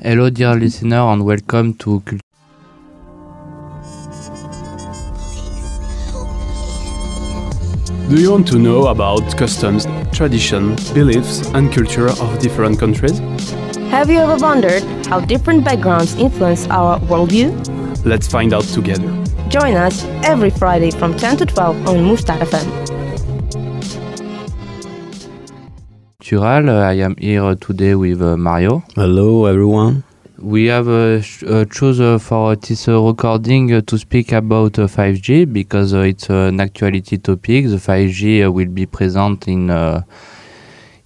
Hello, dear listener, and welcome to Culture. Do you want to know about customs, tradition, beliefs, and culture of different countries? Have you ever wondered how different backgrounds influence our worldview? Let's find out together. Join us every Friday from 10 to 12 on Mustard FM. Cultural. I am here today with uh, Mario. Hello, everyone. We have uh, uh, uh, for this uh, recording uh, to speak about uh, 5G because uh, it's an actuality topic. The 5G uh, will be present in uh,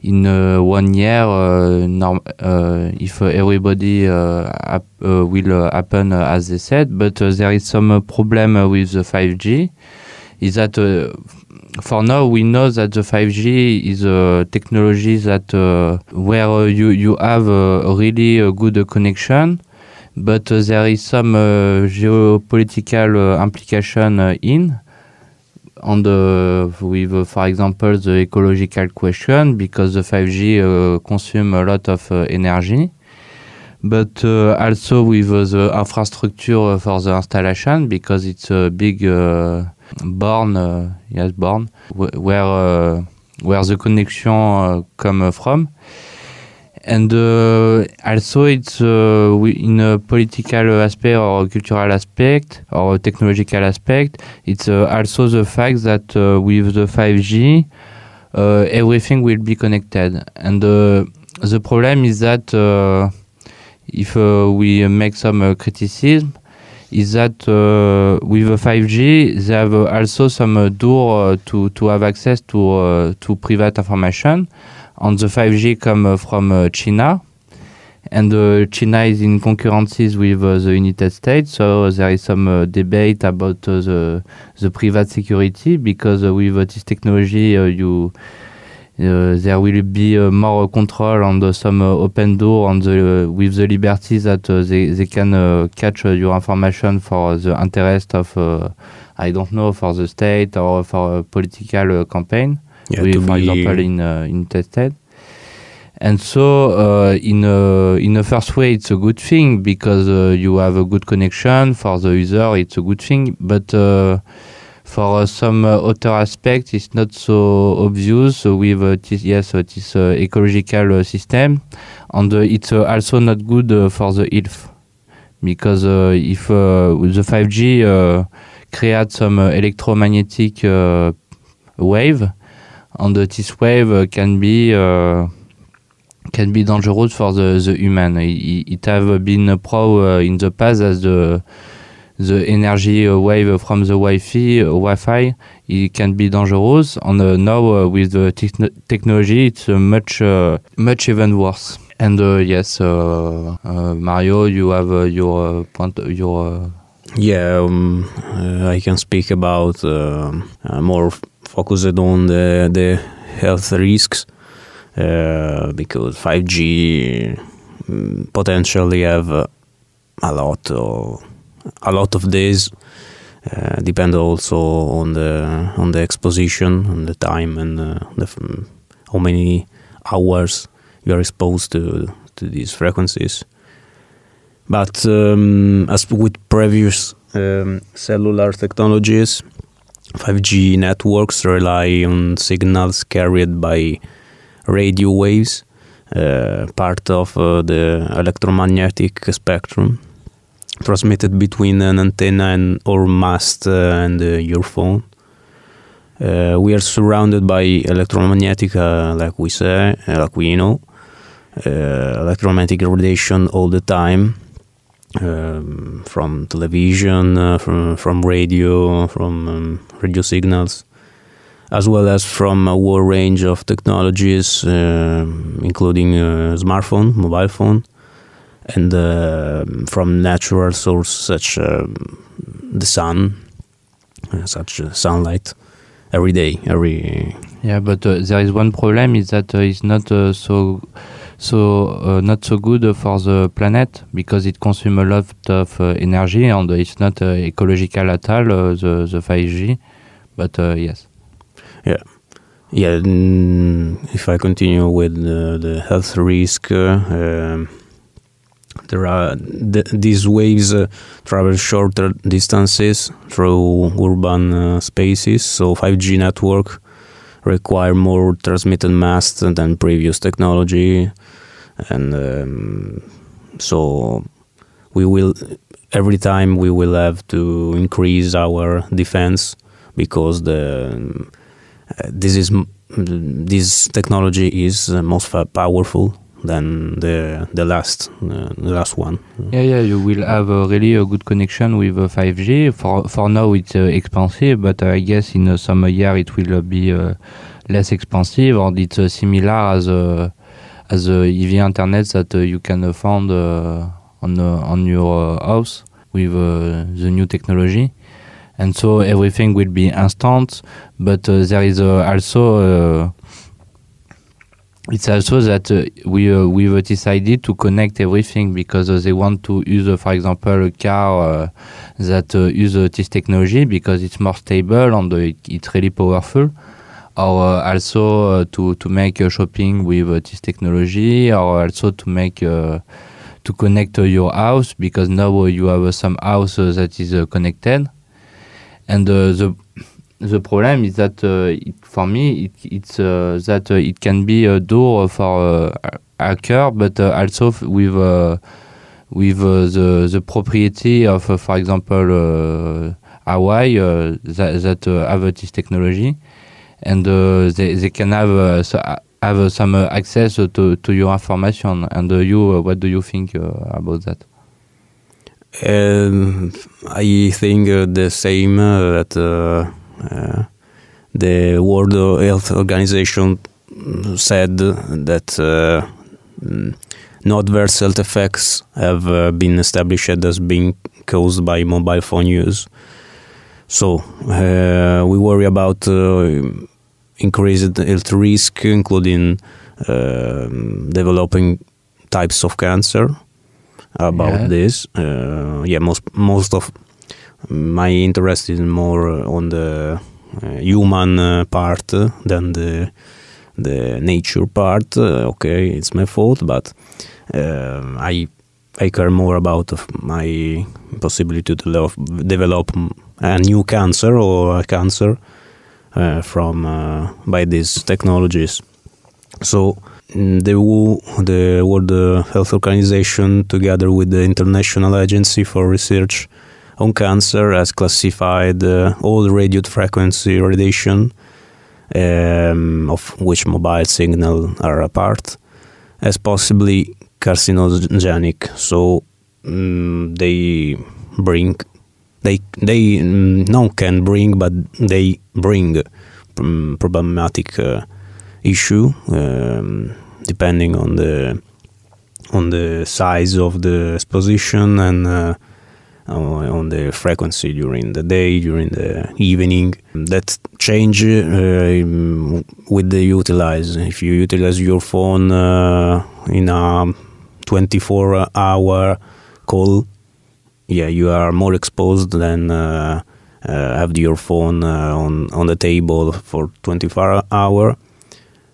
in uh, one year uh, norm- uh, if uh, everybody uh, uh, will uh, happen uh, as they said. But uh, there is some uh, problem uh, with the 5G. Is that uh, for now we know that the 5G is a technology that uh, where uh, you you have a really a good uh, connection, but uh, there is some geopolitical implication in on the with for example the ecological question because the 5G uh, consume a lot of energy but also with the infrastructure for the installation because it's a big born uh, yes born wh- where uh, where the connection uh, come from. And uh, also it's in a political aspect or cultural aspect or technological aspect it's also the fact that with the 5G uh, everything will be connected. And uh, the problem is that uh, if we make some criticism is that uh, with the 5G they have uh, also some uh, door uh, to to have access to to private information. And the 5G come from China. And uh, China is in concurrences with uh, the United States. So there is some uh, debate about the the private security because with this technology you there will be uh, more control on the, some uh, open door on the with the liberty that uh, they, they can uh, catch uh, your information for the interest of uh, I don't know for the state or for a political uh, campaign. Yeah, with, for example in uh, in tested and so uh, in a in a first way it's a good thing because uh, you have a good connection for the user. It's a good thing. But uh, for uh, some uh, other aspects it's not so obvious with uh, this, yes this ecological system and it's also not good for the health because if the 5G uh, creates some electromagnetic wave and this wave can be can be dangerous for the, the human. It, it have been pro uh, in the past as the the energy uh, wave from the Wi-Fi, uh, Wi-Fi, it can be dangerous. And uh, now with the techno- technology, it's much much even worse. And yes, Mario, you have your point, your Yeah, um, I can speak about more f- focused on the the health risks uh, because 5G mm, potentially have uh, a lot of a lot of days. Uh, depend also on the on the exposition, on the time, and uh, the how many hours you are exposed to to these frequencies. But um, as with previous um, cellular technologies, 5G networks rely on signals carried by radio waves, uh, part of uh, the electromagnetic spectrum, transmitted between an antenna and or mast uh, and uh, your phone. Uh, we are surrounded by electromagnetic, uh, like we say, uh, like we know, uh, electromagnetic radiation all the time um, from television, from from radio, from um, radio signals, as well as from a wide range of technologies, um including smartphone, mobile phone, and uh, from natural sources such um, the sun, uh, such uh, sunlight, every day, every Yeah, but uh, there is one problem is that uh, it's not uh, so so uh, not so good uh, for the planet because it consumes a lot of uh, energy and it's not uh, ecological at all uh, the the 5G. But uh, yes, Yeah, mm, if I continue with the, the health risk, uh, um, there are th- these waves uh, travel shorter distances through urban uh, spaces, so 5G network require more transmitted mass than previous technology, and um, so we will every time we will have to increase our defense because the uh, this is this technology is most powerful than the the last uh, the last one. Yeah, yeah, you will have uh, really a good connection with uh, 5G. For for now, it's uh, expensive, but I guess in some year it will be less expensive, or it's similar as as EV internet that you can find on on your house with the new technology and so everything will be instant but uh, there is uh, also uh, it's also that uh, we uh, we've decided to connect everything because uh, they want to use, uh, for example, a car uh, that uh, uses this technology because it's more stable and it's really powerful. Or also to to make shopping with this technology, or also to make to connect your house because now you have some house that is connected, and the the problem is that uh, it, for me it, it's uh, that uh, it can be a door for uh, a hacker, but uh, also with uh, with the the propriety of, for example, Huawei that, that have this technology, and they they can have so have some access to to your information. And you, what do you think about that? Um, I think uh, the same uh, that uh, the World Health Organization said that uh, no adverse health effects have uh, been established as being caused by mobile phone use. So we worry about increased health risk, including uh, developing types of cancer. About yeah. this, uh, yeah, most most of my interest is more on the uh, human uh, part than the the nature part. Uh, okay, it's my fault, but I I care more about my possibility to develop, develop a new cancer or a cancer uh, from uh, by these technologies. So mm, the WHO, the World Health Organization, together with the International Agency for Research on cancer has classified uh, all radio frequency radiation, um, of which mobile signal are a part, as possibly carcinogenic. So um, they bring, they they um, no can bring, but they bring um, problematic uh, issue um, depending on the on the size of the exposition and uh, on the frequency during the day, during the evening. That change uh, with the utilize. If you utilize your phone uh, in a 24 hour call, yeah, you are more exposed than uh, uh have your phone uh, on on the table for 24 hour.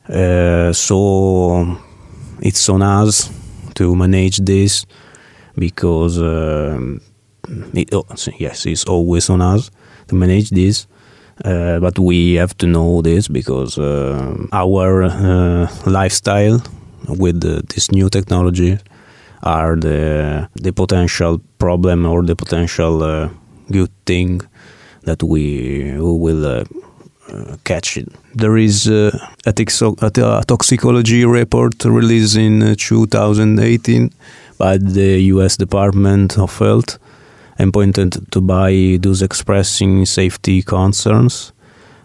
Uh, so it's on us to manage this because um, it, oh, yes, it's always on us to manage this. Uh, but we have to know this because uh, our uh, lifestyle with this new technology are the the potential problem or the potential uh, good thing that we, we will uh, uh, catch it. There is a, a, toxicology report released in 2018 by the U.S. Department of Health and pointed to by those expressing safety concerns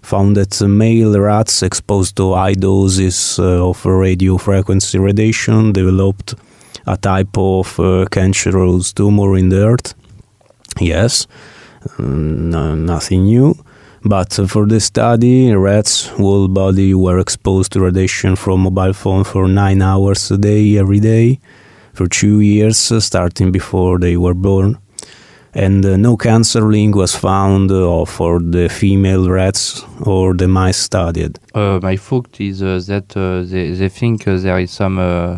found that male rats exposed to high doses uh, of radio frequency radiation developed a type of uh, cancerous tumor in the earth. Yes, no, nothing new. But for the study, rats' whole body were exposed to radiation from mobile phone for nine hours a day, every day, for two years, starting before they were born and uh, no cancer link was found uh, for the female rats or the mice studied. Uh, my fact is uh, that uh, they, they think uh, there is some uh,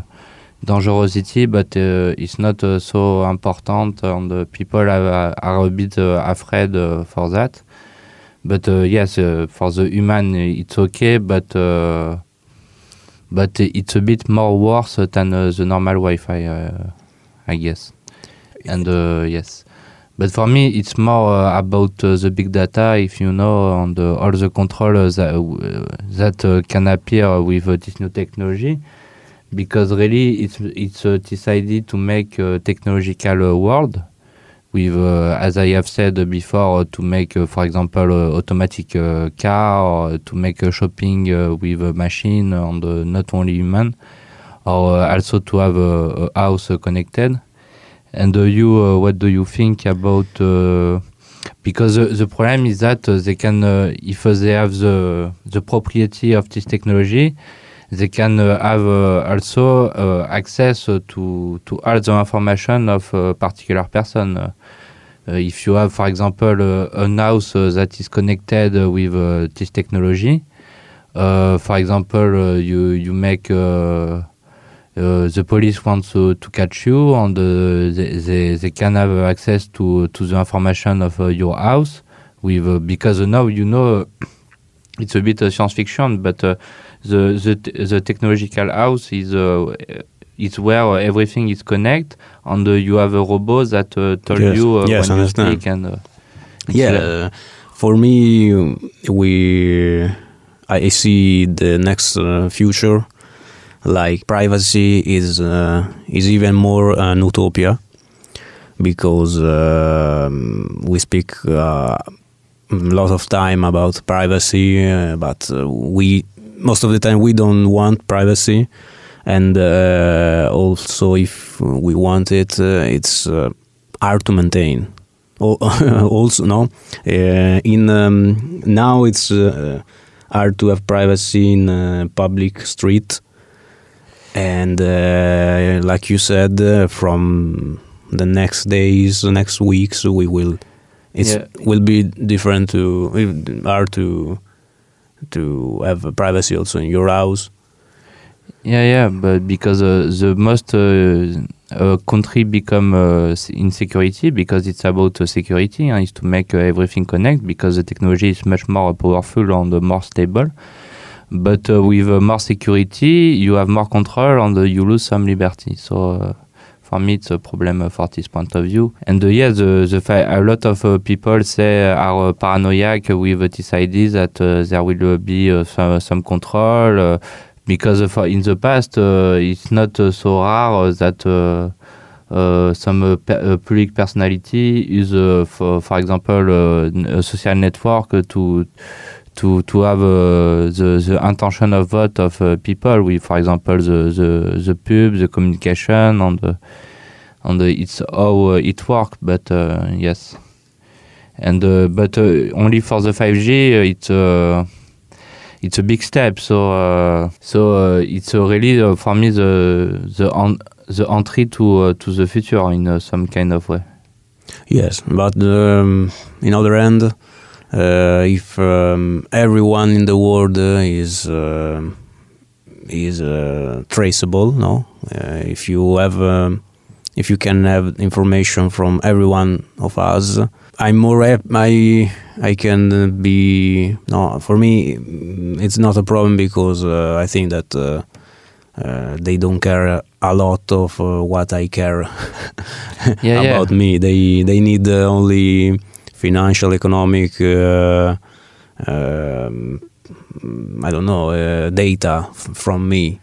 dangerosity, but uh, it's not uh, so important, and people are, are a bit afraid for that. But yes, for the human, it's okay, but but it's a bit more worse than the normal Wi-Fi, I guess. And yes, but for me, it's more uh, about uh, the big data. If you know, and uh, all the control uh, that, uh, that uh, can appear with this new technology, because really, it's it's uh, decided to make a technological world with, as I have said before, to make, for example, automatic car, or to make uh, shopping with a machine and not only human, or also to have a, a house connected. And you, uh, what do you think about? Uh, because the problem is that uh, they can, uh, if uh, they have the the property of this technology, they can uh, have uh, also uh, access uh, to to all the information of a particular person. If you have, for example, a house that is connected with this technology, for example, you you make uh, the police wants to, to catch you, and uh, they, they they can have access to to the information of uh, your house with uh, because now you know it's a bit uh, science fiction, but uh, the the the technological house is uh, it's where everything is connected, and uh, you have a robot that uh, tell Yes. you uh, Yes, when you understand. speak and uh, yeah, uh, for me, we I see the next uh, future like privacy is uh, is even more an utopia because um we speak uh, a lot of time about privacy, uh, but uh, we most of the time we don't want privacy, and uh, also if we want it, uh, it's uh, hard to maintain. Also, no, uh, in um, now it's uh, hard to have privacy in uh, public street, and uh, like you said, uh, from the next days, the next weeks, we will. It Yeah. will be different to hard to to have privacy also in your house. Yeah, yeah, but because uh, the most uh, uh, country become uh, insecurity because it's about uh, security and is to make uh, everything connect because the technology is much more powerful and uh, more stable. But uh, with more security, you have more control and uh, you lose some liberty. So uh, for me, it's a problem for this point of view. And uh, the, the a lot of uh, people say are uh, paranoiac with this idea that there will be some, some control. Because in the past it's not so rare that some pe- public personality use, for, for example, a social network to to to have uh, the the intention of vote of uh, people with, for example, the the the pub, the communication, and the, and the, it's how uh, it works. But uh, yes, and uh, but uh, only for the 5G, uh, it's. Uh, it's a big step. So uh, so uh, it's uh, really uh, for me the the on, the entry to uh, to the future in uh, some kind of way. Yes, but um, in other end, uh, if um, everyone in the world uh, is uh, is uh, traceable, no, uh, if you have um, if you can have information from everyone of us, I'm more I I can uh, be no for me mm, it's not a problem because uh, I think that. Uh, uh, they don't care a lot of uh, what I care Yeah, yeah. about me. They they need uh, only financial, economic, uh, um, I don't know, uh, data f- from me.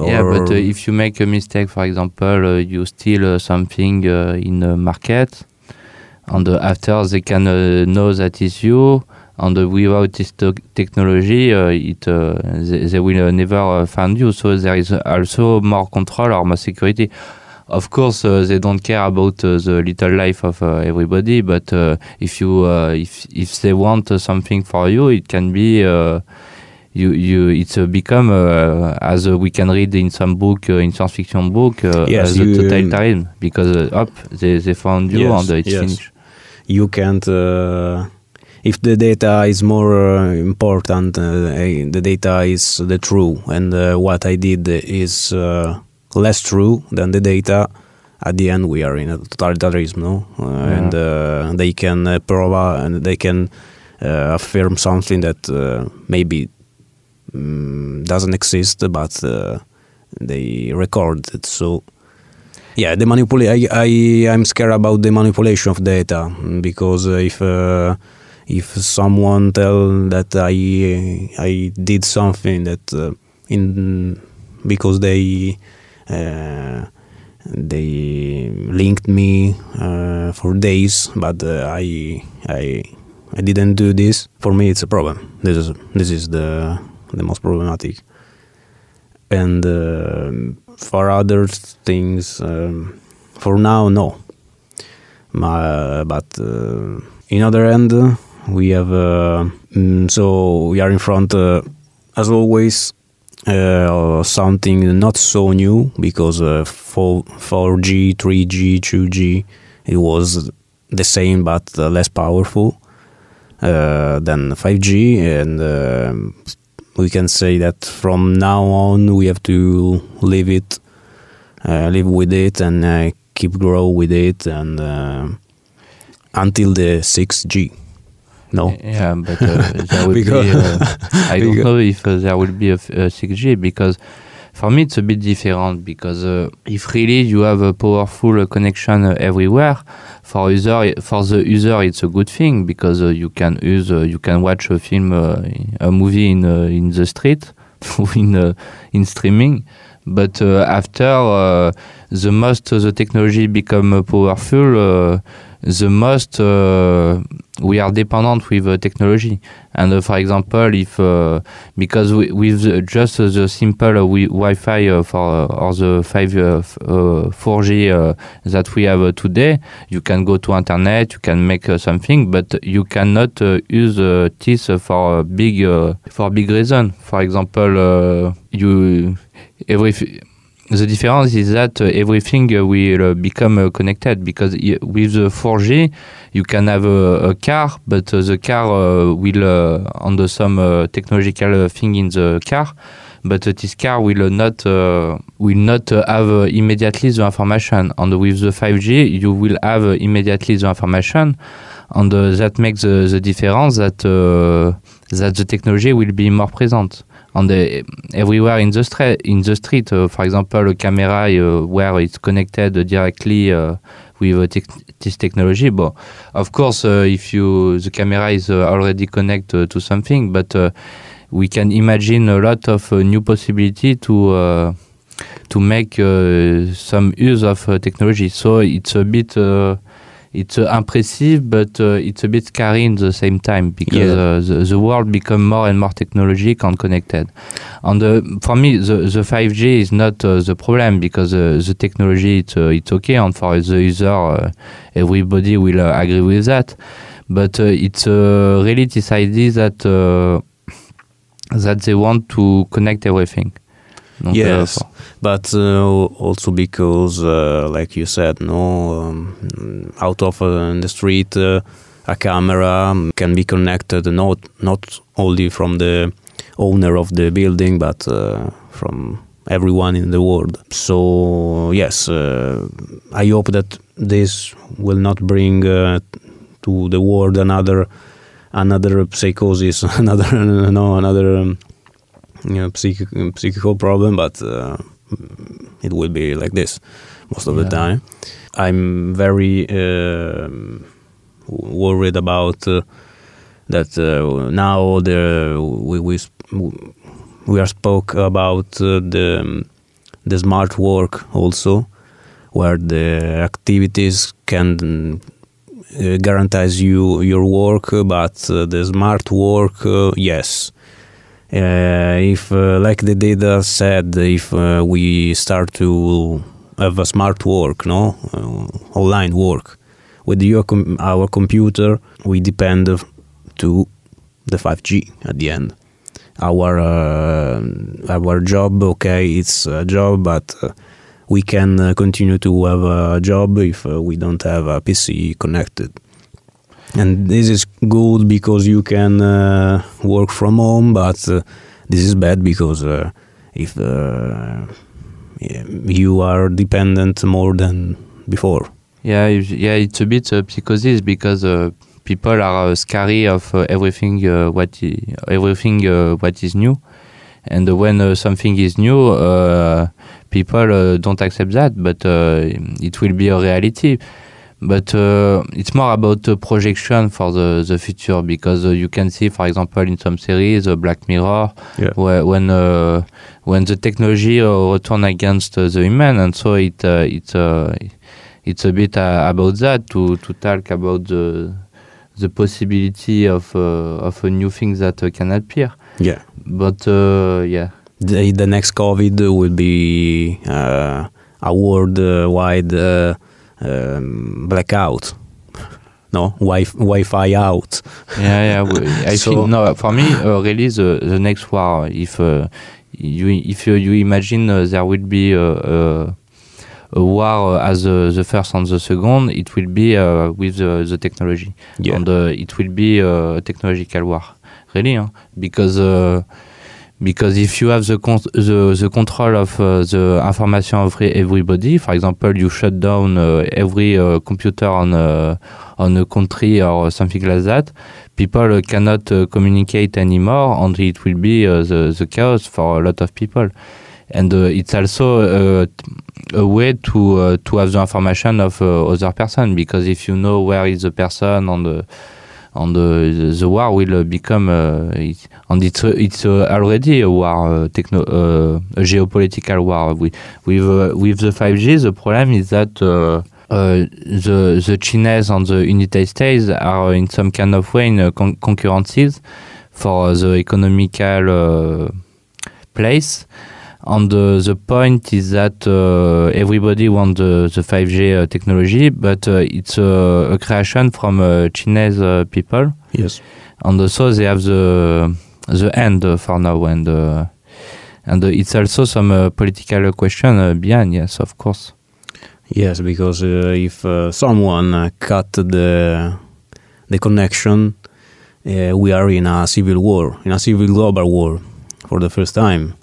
yeah, but uh, if you make a mistake, for example, uh, you steal uh, something uh, in a market, and uh, after they can uh, know that it's you, and uh, without this technology, uh, it uh, they, they will uh, never uh, find you. So there is also more control or more security. Of course, uh, they don't care about uh, the little life of uh, everybody, but uh, if you uh, if if they want uh, something for you, it can be. Uh, you you it's uh, become uh, as uh, we can read in some book uh, in science fiction book uh, Yes, as a you- totalitarian because uh, up they, they found you Yes, and it's yes. finished you can't. Uh, if the data is more uh, important, uh, eh, the data is the true, and uh, what I did is uh, less true than the data, at the end we are in a totalitarianism, no? Uh, Yeah. And uh, they can uh, prova and they can uh, affirm something that uh, maybe mm, doesn't exist, but uh, they record it. So yeah, the manipula- I, I I'm scared about the manipulation of data mm, because uh, if uh, if someone tell that I I did something that uh, in because they uh, they linked me uh, for days, but uh, I I I didn't do this. For me, it's a problem. This is this is the the most problematic. And uh, for other things, um, for now, no. But uh, in other end, uh, we have uh, mm, so we are in front, uh, as always, uh, something not so new because uh, 4, 4G, 3G, 2G, it was the same but uh, less powerful uh, than 5G, and um we can say that from now on we have to live it, uh, live with it, and keep grow with it, and until the 6G. No, Yeah, but uh, there will Because- be. Uh, I don't know if uh, there will be a, f- a 6G because for me it's a bit different because uh, if really you have a powerful uh, connection uh, everywhere, for user for the user it's a good thing because uh, you can use uh, you can watch a film uh, a movie in uh, in the street in uh, in streaming. But uh, after uh, the most the technology become uh, powerful, uh, the most uh, we are dependent with uh, technology. And uh, for example, if uh, because we, with just uh, the simple uh, wi- Wi-Fi for or the five f- 4G uh, that we have today, you can go to internet, you can make something, but you cannot use this for big for big reason. For example, you every the difference is that uh, everything uh, will uh, become uh, connected because with the 4G you can have a, a car, but uh, the car uh, will uh, under some uh, technological uh, thing in the car, but uh, this car will uh, not uh, will not uh, have uh, immediately the information. And with the 5G, you will have uh, immediately the information, and uh, that makes the, the difference that uh, that the technology will be more present. And uh, everywhere in the street, in the street, uh, for example, a camera uh, where it's connected directly uh, with uh, tec- this technology. But of course, uh, if you the camera is uh, already connected to something, but uh, we can imagine a lot of uh, new possibility to uh, to make uh, some use of uh, technology. So it's a bit. It's uh, impressive, but uh, it's a bit scary in the same time because Yeah. uh, the, the world become more and more technologic and connected. And uh, for me, the, the 5G is not uh, the problem because uh, the technology it's, uh, it's okay, and for the user, uh, everybody will uh, agree with that. But uh, it's uh, really this idea that uh, that they want to connect everything. Euh, Yes, but uh, also because, uh, like you said, no, um, out of uh, in the street, uh, a camera can be connected not not only from the owner of the building, but uh, from everyone in the world. So yes, uh, I hope that this will not bring uh, to the world another another psychosis, another no another. Um, you know, psychic, psychical problem, but uh, it will be like this most of the time. I'm very um worried about uh, that uh, now the we we sp- we are spoke about uh, the the smart work also, where the activities can uh, guarantees you your work, but uh, the smart work, uh, yes. Uh, if, uh, like the data said, if uh, we start to have a smart work, no, online work with your com- our computer, we depend to the 5G at the end. Our uh, our job, okay, it's a job, but uh, we can uh, continue to have a job if we don't have a PC connected. And this is good because you can uh, work from home, but uh, this is bad because uh, if uh, you are dependent more than before. Yeah, yeah, it's a bit uh, psychosis because uh, people are uh, scary of everything what i- everything what is new, and when something is new, people don't accept that, but it will be a reality. But uh, it's more about uh, projection for the, the future because uh, you can see, for example, in some series, uh, Black Mirror, Yeah. where, when uh, when the technology uh, return against uh, the human, and so it uh, it uh, it's a bit uh, about that to to talk about the the possibility of uh, of a new thing that uh, can appear. Yeah. But uh, yeah, The, the next COVID will be uh, a worldwide uh, um, blackout. No, wi- Wi-Fi out. yeah, yeah. we- I So- think no. For me, uh, really, the the next war. If uh, you if you, you imagine uh, there will be a, a, a war uh, as uh, the first and the second, it will be uh, with the, the technology. Yeah. and uh, it will be uh, a technological war, really, huh? because uh, because if you have the con- the, the control of uh, the information of everybody, for example, you shut down uh, every uh, computer on a, on a country or something like that, people uh, cannot uh, communicate anymore, and it will be uh, the the chaos for a lot of people. And uh, it's also uh, a way to uh, to have the information of uh, other person because if you know where is the person on the on the the war will become uh, it, and it's it's uh, already a war uh, techno uh, a geopolitical war with with uh, with the 5G the problem is that the the Chinese and the United States are in some kind of way in con- concurrences for the economical place and uh, the point is that uh, everybody wants the, the 5G uh, technology, but uh, it's uh, a creation from uh, Chinese uh, people, Yes. and also they have the the end uh, for now, and uh, and uh, it's also some uh, political question uh, behind. Yes, of course. Yes, because uh, if uh, someone uh, cut the the connection, uh, we are in a civil war, in a civil global war, for the first time,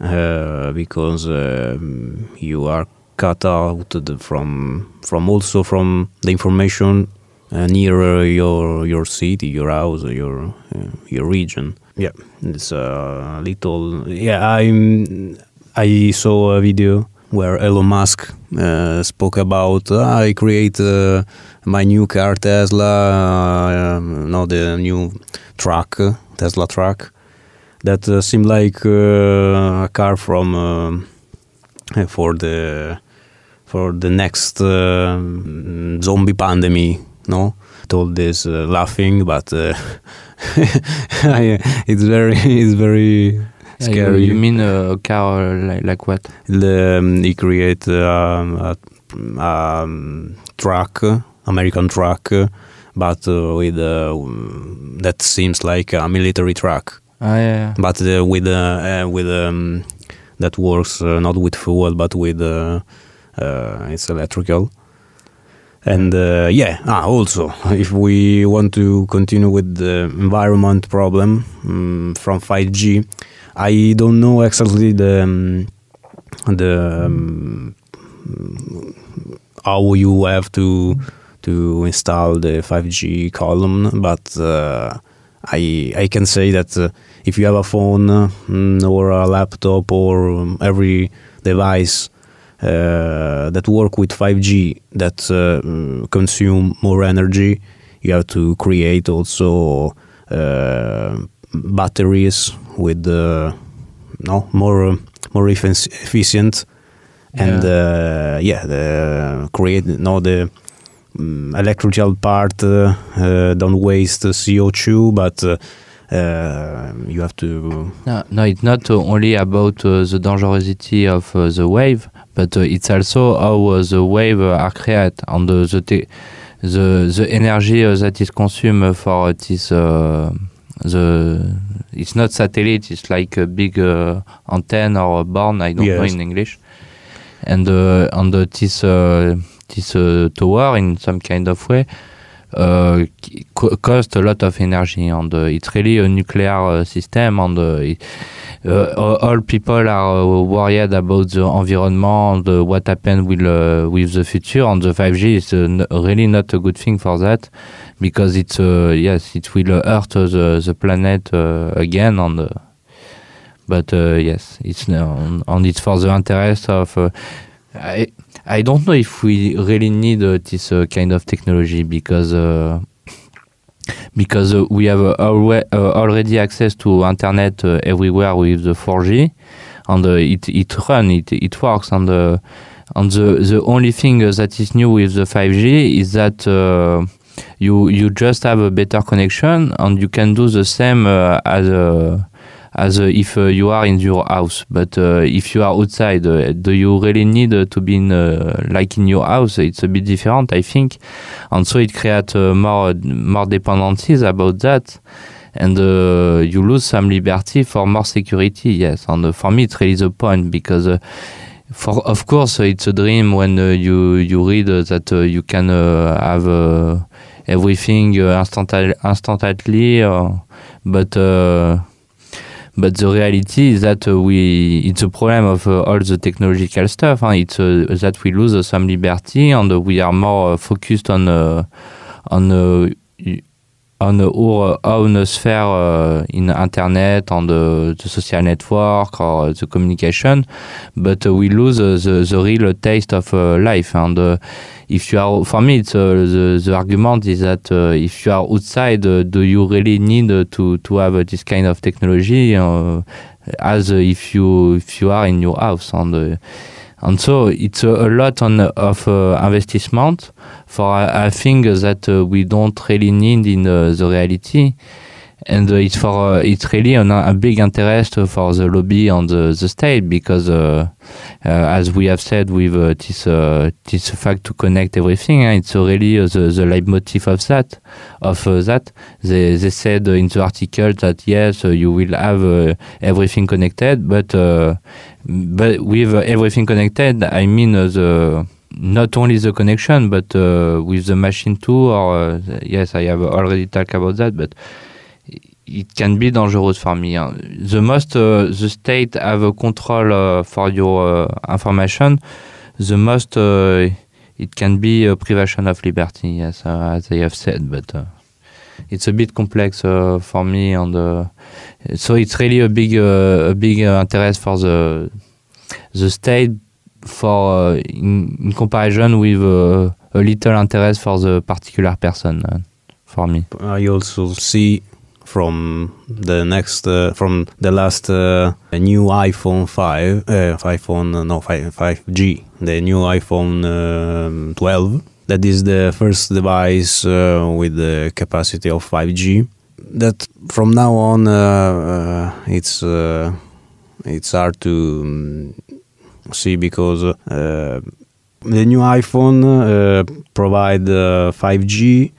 uh, because um you are cut out from from also from the information uh, near uh, your your city, your house, your uh, your region. Yeah, it's a little. Yeah, I I saw a video where Elon Musk uh, spoke about uh, I create uh, my new car Tesla, uh, no the new truck uh, Tesla truck that uh, seemed like uh, a car from um, for the for the next uh, zombie pandemic. No, told this uh, laughing, but uh, it's very it's very scary. You, mean uh, a car uh, like, like what? the, um, he create um, a um, truck, American truck, uh, but uh, with uh, that seems like a military truck, Ah, yeah, yeah. but uh, with uh, uh, with um, that works not with fuel but with it's electrical. And uh, yeah, ah, also if we want to continue with the environment problem um, from 5G, I don't know exactly the um, the um, how you have to to install the 5G column, but uh, I I can say that uh, if you have a phone mm, or a laptop or um, every device uh, that work with 5G that uh, consume more energy, you have to create also uh, batteries with uh, no more more efficient. And uh, yeah, the create no the um, electrical part uh, uh, don't waste CO2, but you have to No, no, it's not uh, only about uh, the dangerosity of uh, the wave, but uh, it's also how uh, the wave uh, are created and uh, the, te- the the energy uh, that is consumed for this uh, the it's not satellite, it's like a big uh, antenna or a barn, I don't know in English, and uh, and uh, this uh, this uh, tower in some kind of way uh, co- cost a lot of energy and uh, it's really a nuclear uh, system and it, uh, all people are uh, worried about the environment and what happens with, uh, with the future and the 5G is really not a good thing for that because it's yes it will hurt the, the planet again and but yes it's uh, and it's for the interest of I, I don't know if we really need uh, this uh, kind of technology because uh, because uh, we have alwe- already access to internet everywhere with the 4G and it it run it it works and and the the only thing that is new with the 5G is that you you just have a better connection and you can do the same as as uh, if uh, you are in your house. But uh, if you are outside, do you really need to be in, like in your house? It's a bit different, I think, and so it creates more more dependencies about that. And uh, you lose some liberty for more security, yes. And uh, for me, it's really the point because uh, for of course it's a dream when you you read that you can have everything instantly uh, but but the reality is that uh, we it's a problem of uh, all the technological stuff huh? it's uh, that we lose some liberty and we are more focused on uh, on y- on sphere uh, in internet on the, the social network or the communication. But we lose the, the real taste of uh, life. And uh, if you are for me it's uh, the, the argument is that if you are outside do you really need to to have this kind of technology as if you if you are in your house? And and so it's a, a lot on of uh, investment for a, a thing that uh, we don't really need in uh, the reality and uh, it's for uh, it's really an, a big interest for the lobby and the, the state because uh, as we have said with this this fact to connect everything uh, it's really the, the leitmotif of that of that. They, they said in the article that yes you will have everything connected but but with everything connected I mean the not only the connection but uh, with the machine too or uh, yes I have already talked about that but it can be dangerous for me. huh. The most uh, the state have a control uh, for your uh, information, the most uh, it can be a privation of liberty. Uh, as I have said, but it's a bit complex for me, and so it's really a big a big interest for the the state for in, in comparison with a little interest for the particular person. For me. I also see from the next uh, from the last uh, new iPhone 5 uh, iPhone no 5 5G the new iPhone um, 12 that is the first device uh, with the capacity of 5G that from now on uh, it's it's hard to um, see because the new iPhone provide uh, 5G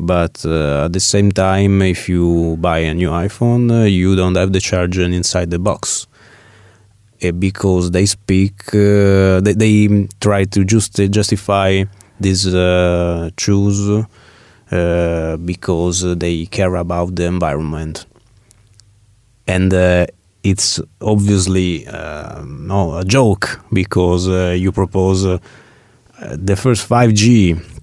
but uh, at the same time if you buy a new iphone uh, you don't have the charger inside the box. Uh, because they speak uh, they, they try to just uh, justify this choose because they care about the environment. And it's obviously uh, no a joke because uh, you propose uh, the first 5G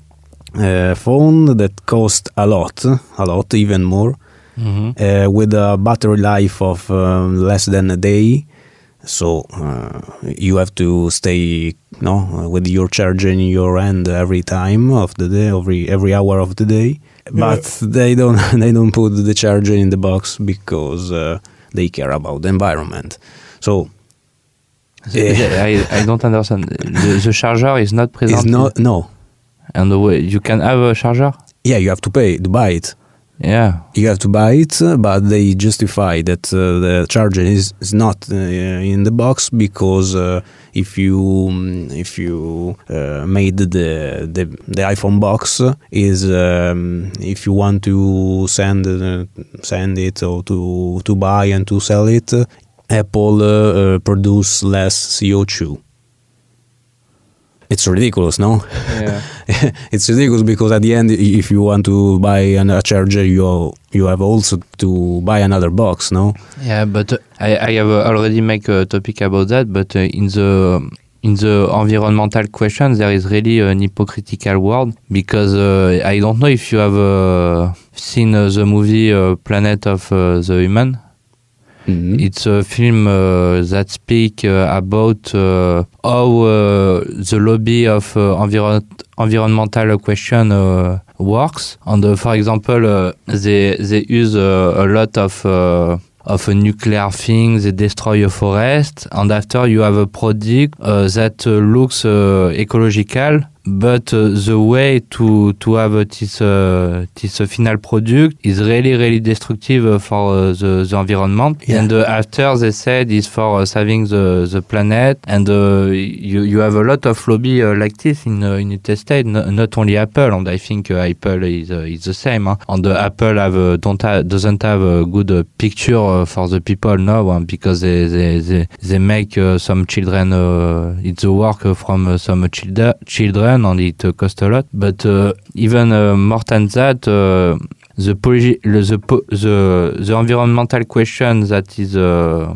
uh, phone that cost a lot, a lot, even more, uh, with a battery life of um, less than a day. So uh, you have to stay, no, with your charger in your hand every time of the day, every every hour of the day. But they don't they don't put the charger in the box because uh, they care about the environment. So Yeah. I, I don't understand. The, the charger is not present. it's not no. And the way you can have a charger. Yeah, you have to pay to buy it. Yeah. you have to buy it, uh, but they justify that uh, the charger is, is not uh, in the box because uh, if you mm, if you uh, made the, the the iPhone box is um, if you want to send uh, send it or to to buy and to sell it, Apple produce less CO2. It's ridiculous, no? Yeah. it's ridiculous because at the end, if you want to buy an, a charger, you you have also to buy another box, no? Yeah, but uh, I, I have uh, already make a topic about that. But uh, in the in the environmental question, there is really an hypocritical world because uh, I don't know if you have uh, seen uh, the movie uh, Planet of uh, the Human. Mhm. It's a film uh, that speaks uh, about uh, how uh, the lobby of uh, environ environmental question uh, works. And for example, they they use a lot of of a nuclear thing. They destroy a forest, and after you have a product uh, that uh, looks uh, ecological. But uh, the way to to have this uh, this uh, final product is really really destructive uh, for uh, the, the environment. Yeah. And after they said is for uh, saving the the planet. And uh, you you have a lot of lobby uh, like this in uh, in United States, no, not only Apple. And I think uh, Apple is uh, is the same. Huh? And uh, Apple have uh, don't ha doesn't have a good picture uh, for the people now because they they they, they make uh, some children uh, it's the work from some childa- children and it uh, costs a lot. But uh, even uh, more than that. Uh, the, the, the environmental question that is uh,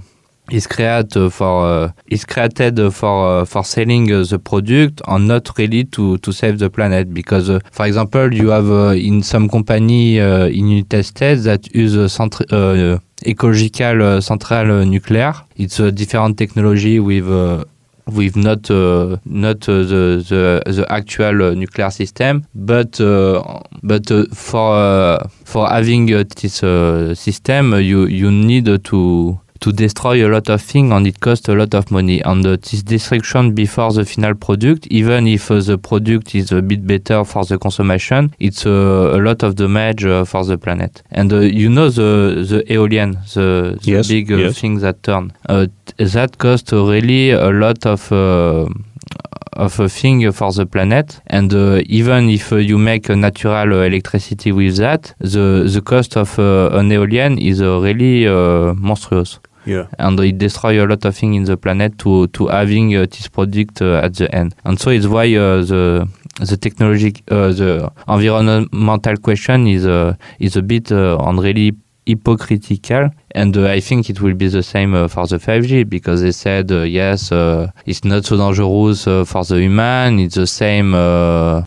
is created for uh, is created for uh, for selling uh, the product and not really to to save the planet because uh, for example you have uh, in some company uh, in United States that use uh, ecological uh, central uh, nuclear it's a different technology with uh, with not uh, not uh, the, the the actual uh, nuclear system, but but for for having this system, you you need to to destroy a lot of things and it costs a lot of money. And uh, this destruction before the final product, even if uh, the product is a bit better for the consumption, it's uh, a lot of damage uh, for the planet. And uh, you know the the aeolian, the, the Yes, big uh, yes. thing that turn. Uh, that cost really a lot of. Uh, of a thing for the planet and uh, even if uh, you make a natural uh, electricity with that the the cost of uh, an aeolian is uh, really uh, monstrous Yeah. and it destroy a lot of things in the planet to to having uh, this product uh, at the end. And so it's why uh, the the technology uh, the environmental question is uh, is a bit on really hypocritical. And uh, I think it will be the same uh, for the 5G because they said uh, yes it's not so dangerous for the human. It's the same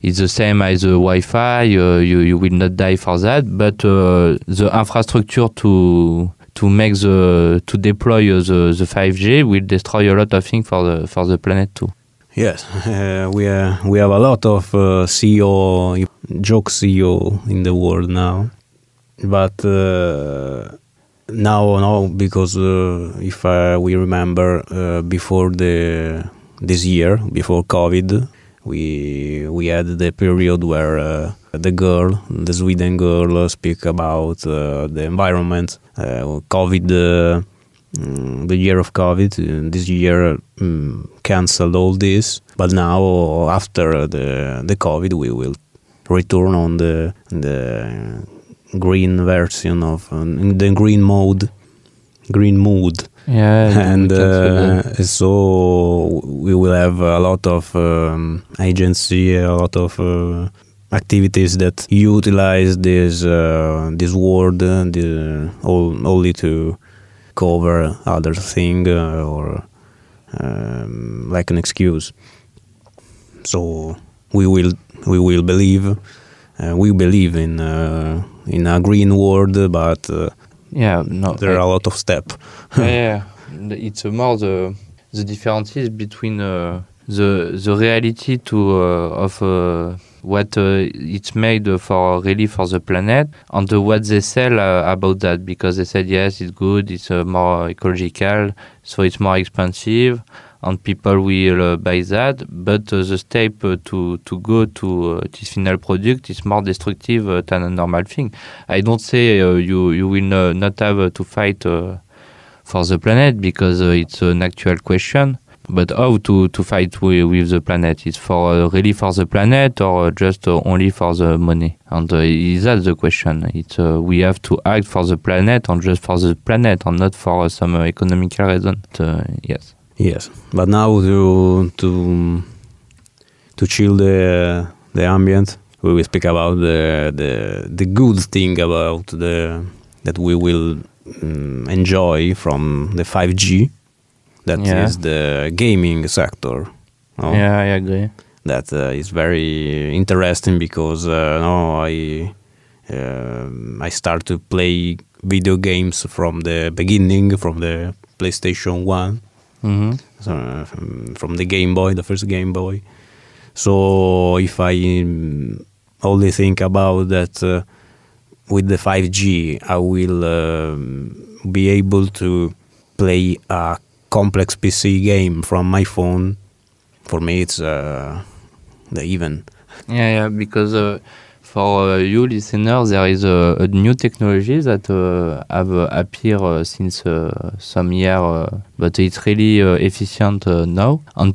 it's the same as the Wi-Fi. You you will not die for that. But the infrastructure to to make the to deploy the the 5G will destroy a lot of things for the for the planet too. Yes, uh, we we have a lot of uh, CEO joke CEO in the world now, but uh, now no because uh, if uh, we remember uh, before the this year before COVID, we we had the period where the girl, the Sweden girl, uh, speak about uh, the environment, uh, COVID. Uh, mm, the year of COVID. This year mm, canceled all this, but now after the the COVID, we will return on the the green version of uh, the green mode, green mood, Yeah, and we can say that. uh, so we will have a lot of um, agency, a lot of. Uh, activities that utilize this uh, this word uh, the, all, only to cover other thing uh, or um, like an excuse. So we will we will believe uh, we believe in uh, in a green world, but uh, yeah, no, there are a lot of steps. yeah. It's more the the differences between uh, the the reality to uh, of uh, what uh, it's made for really for the planet and what they sell uh, about that because they said yes it's good it's uh, more ecological so it's more expensive and people will uh, buy that but uh, the step uh, to to go to this final product is more destructive than a normal thing i don't say you you will not have to fight for the planet because it's an actual question. But how to, to fight with, with the planet? Is for uh, really for the planet or just uh, only for the money? And uh, is that the question? It's uh, we have to act for the planet and just for the planet and not for uh, some uh, economical reason. Uh, yes. Yes, but now to to to chill the the ambient. We will speak about the the the good thing about the that we will mm, enjoy from the 5G. That is Yeah. the gaming sector. no? Yeah, I agree. that uh, is very interesting because uh, no, I um I start to play video games from the beginning, from the PlayStation One, hmm so, uh, from, from the Game Boy, the first Game Boy. So if I um, only think about that uh, with the 5G, I will um, be able to play a complex PC game from my phone. For me, it's uh, the even. Yeah, yeah, because uh, for uh, you listeners, there is a, a new technology that uh, have uh, appeared uh, since some year, but it's really efficient now. And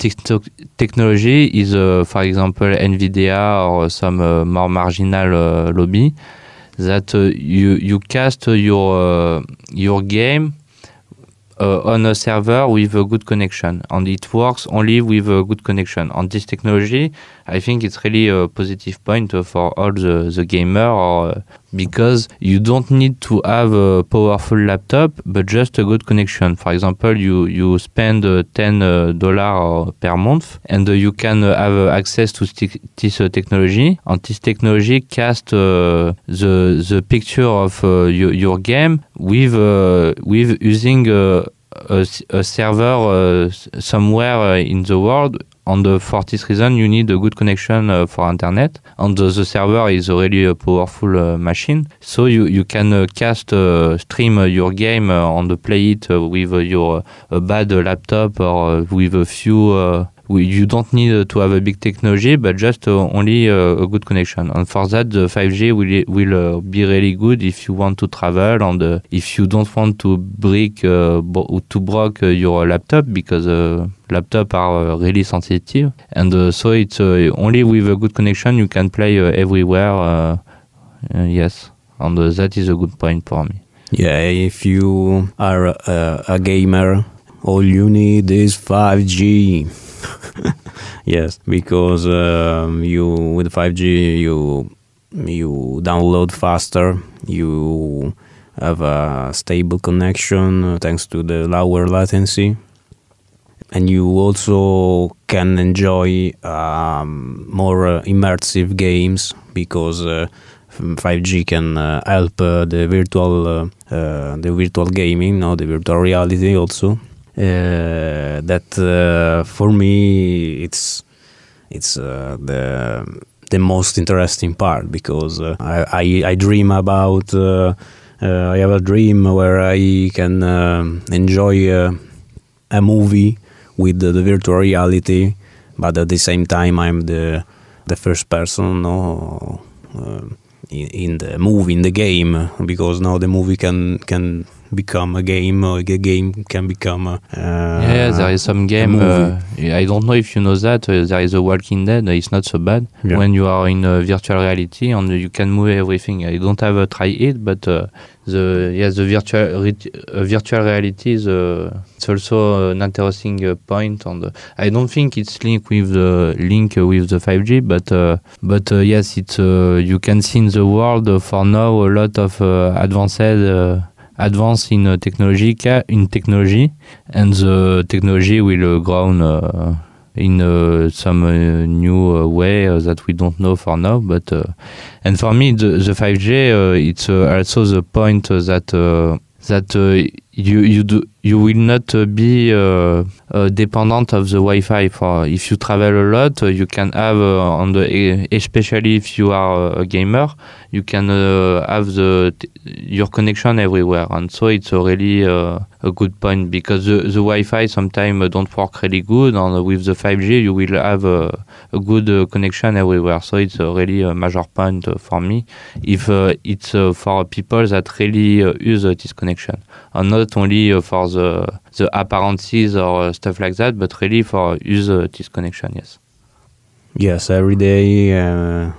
technology is, for example, NVIDIA or some more marginal lobby that you you cast your your game uh, on a server with a good connection, and it works only with a good connection. On this technology, I think it's really a positive point uh, for all the, the gamer uh, because you don't need to have a powerful laptop but just a good connection. For example, you, you spend uh, $10 uh, dollar per month and you can have access to this technology and this technology cast the, the picture of your, your game with, uh, with using a, a server somewhere in the world and uh, for this reason you need a good connection uh, for internet. And uh, the server is really a powerful uh, machine. So you, you can uh, cast stream your game and play it with your bad laptop or with a few you don't need uh, to have a big technology but just uh, only uh, a good connection. And for that the 5g will, will be really good if you want to travel and if you don't want to break to break your laptop because uh, laptop are really sensitive. And so it's only with a good connection you can play everywhere yes. And that is a good point for me. Yeah, if you are a, a gamer, all you need is 5G. yes, because um, you with 5G you you download faster, you have a stable connection uh, thanks to the lower latency, and you also can enjoy um, more uh, immersive games because. Uh, 5G can uh, help uh, the virtual uh, uh, the virtual gaming, no, the virtual reality also. Uh, that uh, for me it's it's uh, the the most interesting part because uh, I, I I dream about uh, uh, I have a dream where I can enjoy uh, a movie with the, the virtual reality, but at the same time I'm the the first person, no. um in, in the movie in the game because now the movie can can become a game or the game can become a uh, yeah, there is some game. Uh, I don't know if you know that. Uh, there is a Walking Dead. uh, It's not so bad Yeah. when you are in uh, virtual reality and you can move everything. I don't have uh, tried it, but uh, the yeah the virtual re- uh, virtual reality is uh, it's also an interesting uh, point. And uh, I don't think it's linked with the link uh, with the 5G, but uh, but uh, yes, it's uh, you can see in the world uh, for now a lot of uh, advanced. Advance in uh, technology in technology and the technology will uh, grow uh, in uh, some uh, new uh, way that we don't know for now but and for me the, the 5G uh, it's also the point that that you you do you will not uh, be uh, uh, dependent of the Wi-Fi. For if you travel a lot, uh, you can have uh, on the e- especially if you are a gamer, you can uh, have the your connection everywhere, and so it's a really uh, a good point because the, the Wi-Fi sometimes don't work really good, and with the 5G you will have a, a good uh, connection everywhere. So it's a really a major point uh, for me. If uh, it's uh, for people that really uh, use uh, this connection, and not only uh, for the the appearances or uh, stuff like that, but really for use uh, this connection. Yes. yes every day uh,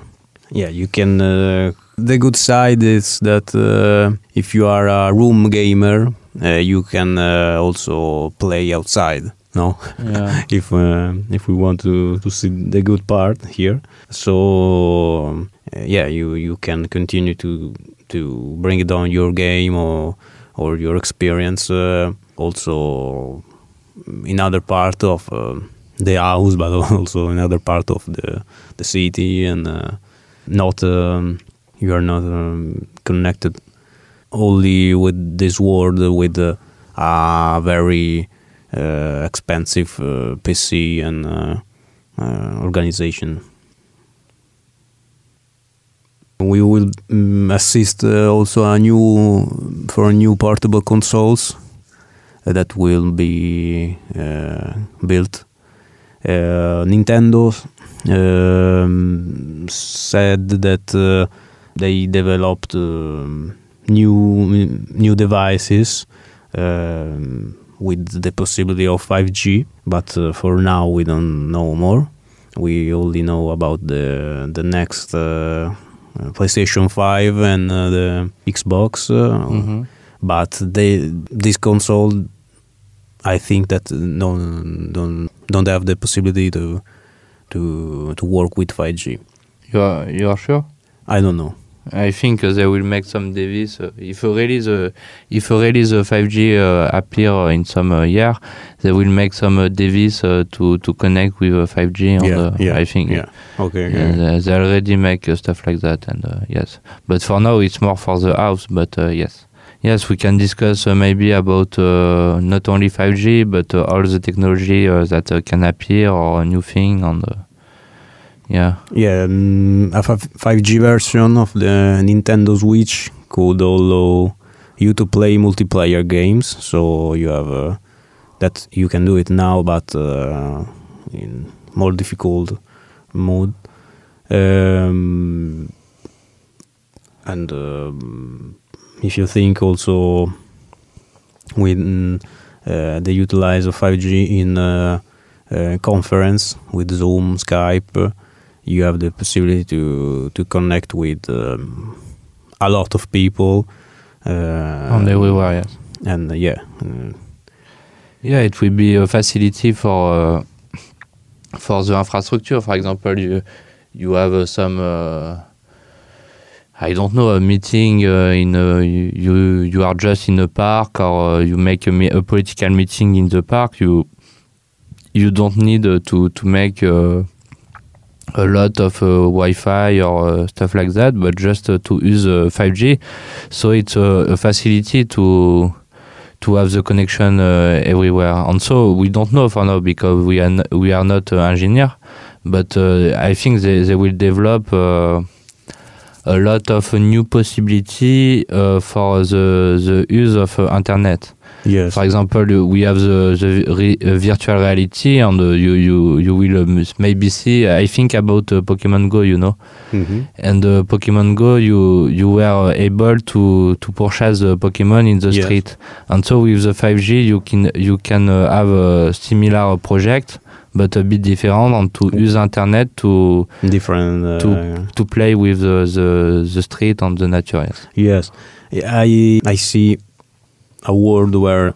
yeah you can uh, the good side is that uh, if you are a room gamer uh, you can uh, also play outside no Yeah. if uh, if we want to to see the good part here so um, yeah you you can continue to to bring down your game or or your experience uh, also in other part of uh, the house but also in other part of the the city and uh, not um, you are not um, connected only with this world with a very expensive PC and organization. We will um, assist uh, also a new for new portable consoles uh, that will be uh, built. Uh, Nintendo um, said that uh, they developed um, new new devices um, with the possibility of 5G, but for now we don't know more. We only know about the the next PlayStation 5 and uh, the Xbox, uh, Mhm. but they this console, I think that don't don't don't have the possibility to to to work with 5G. You are you are sure? I don't know. I think uh, they will make some device. Uh, if really the if really the 5G uh, appear in some uh, year, they will make some uh, device uh, to to connect with uh, 5G. On yeah, the, yeah, I think. Yeah. Okay. Yeah, okay. they, they already make uh, stuff like that, and uh, yes. But for now, it's more for the house. But uh, yes, yes, we can discuss uh, maybe about uh, not only 5G, but uh, all the technology uh, that uh, can appear or a new thing on the. Yeah. Yeah, um, a 5G version of the Nintendo Switch could allow you to play multiplayer games. So you have uh, that you can do it now, but uh, in more difficult mode. Um, and um, if you think also when uh, they utilize of 5G in uh, uh, conference with Zoom, Skype, you have the possibility to to connect with um, a lot of people. Uh, on everywhere, yes. and uh, yeah, Yeah, it will be a facility for uh, for the infrastructure. For example, you you have uh, some uh, I don't know a meeting uh, in a, you you are just in a park or uh, you make a, a political meeting in the park. You you don't need uh, to to make uh, a lot of uh, Wi-Fi or uh, stuff like that, but just uh, to use uh, 5G. So it's a, facility to to have the connection uh, everywhere. And so we don't know for now because we are n- we are not uh, engineer, but uh, I think they, they will develop a lot of new possibility uh, for the the use of uh, internet. yes, For example, uh, we have the, the re, uh, virtual reality, and uh, you you you will um, maybe see. I think about uh, Pokemon Go, you know Mhm. and uh, Pokemon Go, you you were able to to purchase the Pokemon in the Yes. street, and so with the 5G, you can you can uh, have a similar project, but a bit different, and to use internet to different. Uh, To- to play with the the, the street and the nature. Yes. Yes, I I see a world where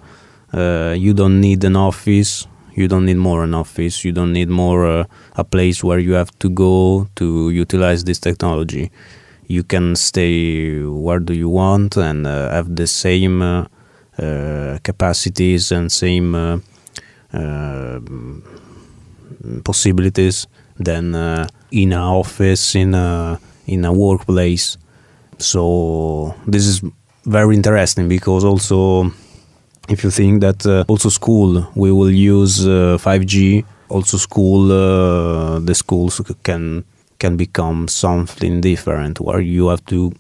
uh, you don't need an office, you don't need more an office, you don't need more uh, a place where you have to go to utilize this technology. You can stay where do you want and uh, have the same uh, uh, capacities and same uh, uh, possibilities than uh, in an office in a in a workplace. So this is very interesting because also if you think that uh, also school we will use uh, 5G also school uh, the schools can can become something different where you have to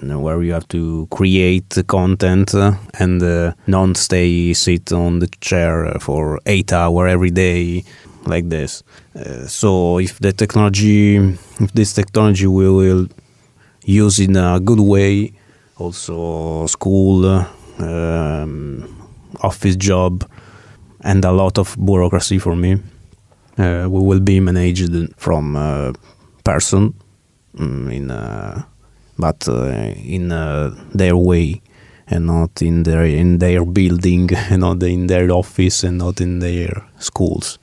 you know, where you have to create content uh, and uh, not stay sit on the chair for eight hour every day like this. Uh, so if the technology, if this technology we will use in a good way, also school, um, office job, and a lot of bureaucracy for me, uh, we will be managed from uh, person mm, in uh, but uh, in their way and not in their in their building, and not in their office, and not in their schools.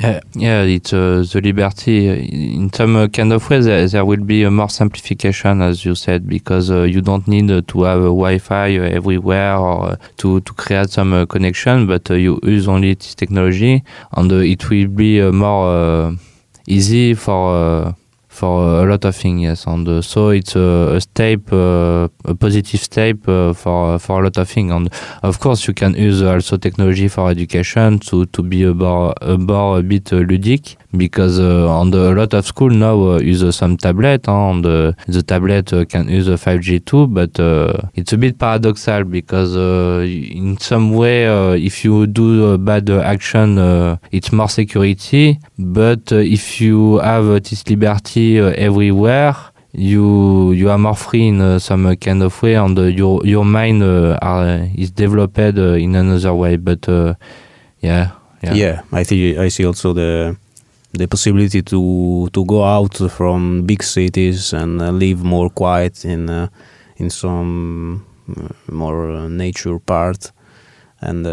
Yeah, yeah, it's uh, the liberty. In some uh, kind of way, there, there will be a more simplification, as you said, because uh, you don't need uh, to have a Wi-Fi uh, everywhere or uh, to to create some uh, connection, but uh, you use only this technology, and uh, it will be uh, more uh, easy for uh, for a lot of things. Yes, and uh, so it's a, a uh, a positive step uh, for for a lot of things. And of course, you can use also technology for education to to be a more a, bit uh, ludic because uh, on the, a lot of school now uh, use uh, some tablet and uh, the tablet can use a 5G too but it's a bit paradoxal because in some way if you do bad action it's more security but if you have this liberty everywhere you you are more free in uh, some kind of way and uh, your your mind uh, are, is developed in another way but yeah Yeah. yeah I see. I see also the the possibility to to go out from big cities and uh, live more quiet in uh, in some uh, more nature part, and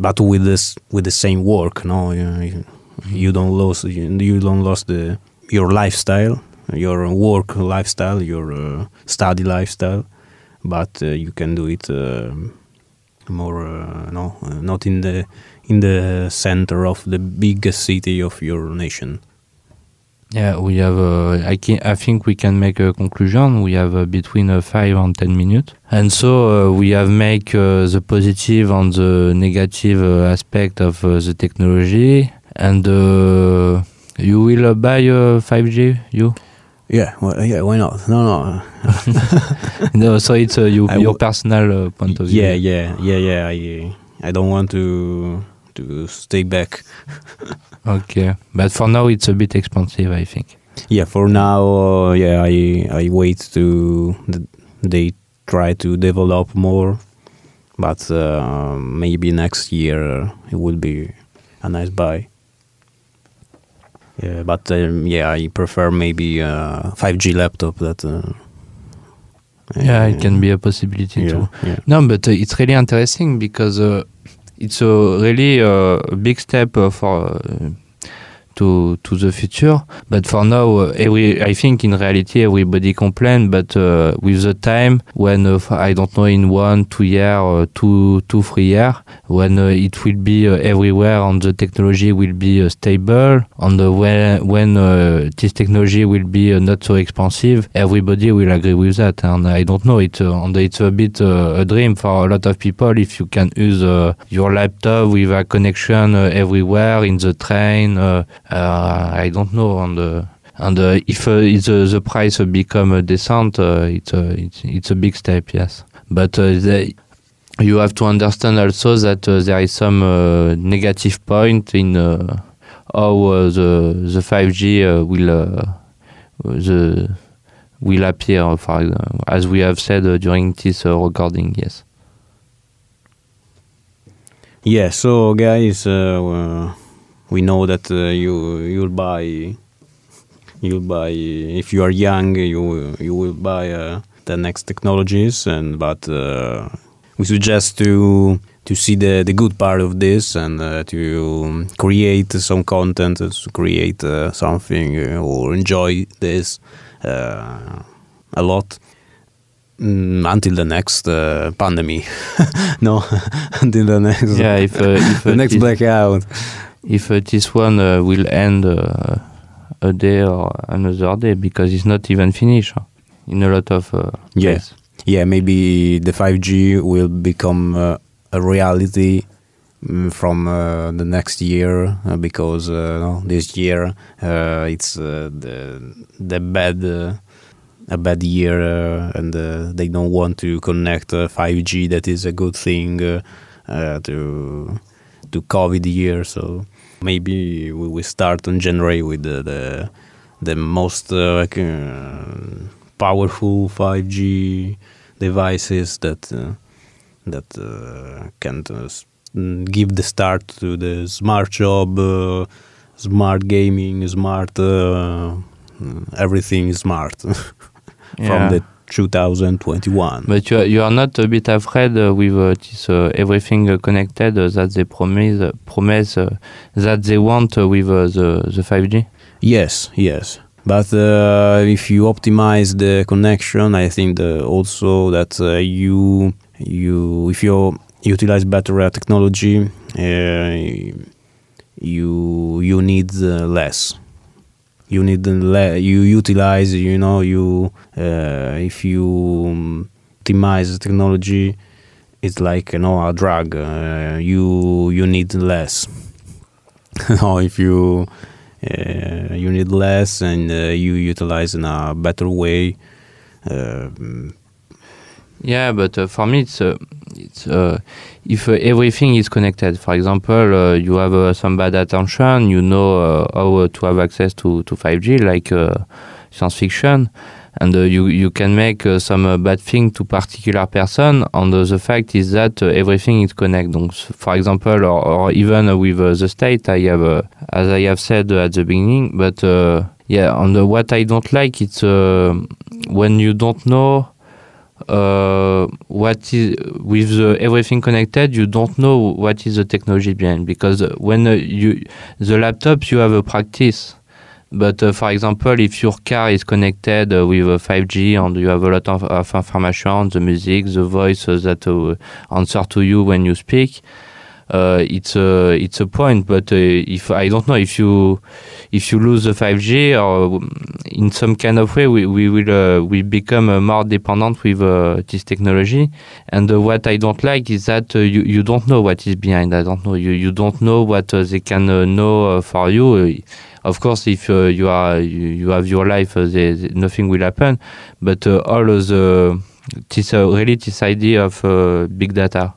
but with this with the same work. No, you, you, don't lose you, don't lose the your lifestyle, your work lifestyle, your study lifestyle, but you can do it. More uh, no uh, not in the in the center of the biggest city of your nation Yeah, we have. Uh, I can. I think we can make a conclusion. We have uh, between uh, five and ten minutes, and so we have make the positive and the negative aspect of the technology. And you will buy uh, 5G, you? Yeah well, yeah why not no no no, so it's uh, you, your personal uh, point of view. yeah yeah yeah yeah i i don't want to to stay back Okay, but for now it's a bit expensive, I think. yeah for now uh, yeah i i wait to th- they try to develop more but uh, maybe next year it will be a nice buy yeah but um, yeah i prefer maybe a 5g laptop that uh, Yeah, it can be a possibility yeah, too. yeah. No, but uh, it's really interesting because uh, it's a really uh, big step uh, for uh, to to the future. But for now, uh, every I think in reality everybody complain. But uh, with the time, when uh, I don't know in one, two year, uh, two, two, three year, when uh, it will be uh, everywhere and the technology will be stable, and when when this technology will be not so expensive, everybody will agree with that. And I don't know, it and it's a bit a dream for a lot of people if you can use your laptop with a connection everywhere in the train. Uh, I don't know and. Uh, and uh, if uh, it's, uh, the price uh, become uh, decent, uh, it's, uh, it's it's a big step, yes. But uh, the, you have to understand also that uh, there is some uh, negative point in uh, how uh, the the 5G uh, will uh, the will appear, for, example, as we have said uh, during this uh, recording. Yes. Yeah, so guys, uh, uh, we know that uh, you you'll buy you'll buy if you are young you you will buy uh, the next technologies and but uh, we suggest to to see the the good part of this and uh, to create some content to create uh, something uh, or enjoy this uh, a lot mm, until the next uh, pandemic no until the next Yeah. If uh, if the uh, next blackout if uh, this one uh, will end uh, a day or another day because it's not even finished in a lot of uh, Yeah. yeah maybe the 5g will become uh, a reality mm, from uh, the next year uh, because uh, no, this year uh, it's uh, the the bad uh, a bad year uh, and uh, they don't want to connect uh, 5g that is a good thing uh, uh, to to covid year so maybe we will start on january with the the, the most uh, uh, powerful 5g devices that uh, that uh, can uh, mm, give the start to the smart job, uh, smart gaming, smart uh, mm, everything smart Yeah. from the 2021. But you are, you are not a bit afraid uh, with uh, this uh, everything uh, connected uh, that they promise promise uh, that they want with uh, the the 5G? Yes, yes. But uh, if you optimize the connection, I think the, also that uh, you you if you utilize better technology, uh, you you need uh, less. You need you utilize you know you uh, if you um, optimize technology, it's like you know a drug. Uh, you you need less. or if you uh, you need less and uh, you utilize in a better way. Uh, Yeah, but uh, for me, it's it's uh, if uh, everything is connected. For example, uh, you have uh, some bad attention, you know uh, how uh, to have access to to 5G, like science fiction, and uh, you you can make uh, some uh, bad thing to particular person. And the fact is that everything is connected. For example, or, or even with the state, I have, as I have said at the beginning, but yeah, the, what I don't like, it's when you don't know uh, what is with the everything connected you don't know what is the technology behind because uh, when uh, you the laptop you have a practice. But uh, for example if your car is connected uh, with uh, 5G and you have a lot of, of information the music the voice uh, that uh, answer to you when you speak uh, it's a it's a point but uh, if I don't know if you if you lose the 5G or in some kind of way we, we will uh, we become uh, more dependent with uh, this technology. And uh, what I don't like is that uh, you, you don't know what is behind. I don't know. You, you don't know what uh, they can uh, know uh, for you. Uh, of course if uh, you are you, you have your life uh, they, they- nothing will happen. But uh, all of the this uh, really this idea of uh, big data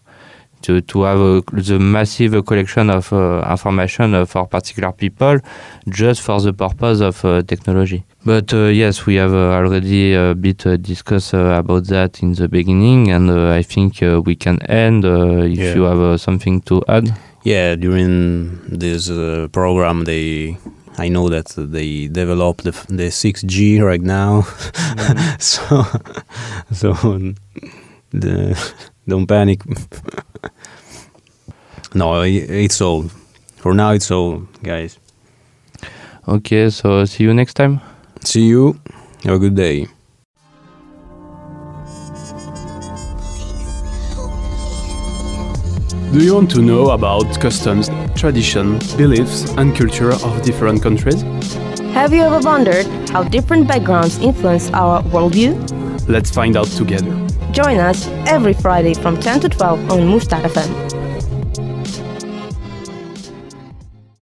to, to have uh, the massive collection of uh, information uh, for particular people just for the purpose of uh, technology. But uh, yes, we have uh, already a bit uh, discussed uh, about that in the beginning, and uh, I think uh, we can end uh, if Yeah. you have uh, something to add. yeah, during this uh, program, they I know that they develop the, the 6G right now, so so the, don't panic. no, it's all. For now, it's all, guys. Okay, so see you next time. See you. Have a good day. Do you want to know about customs, tradition, beliefs, and culture of different countries? Have you ever wondered how different backgrounds influence our worldview? Let's find out together. Join us every Friday from 10 to 12 on Mustard FM.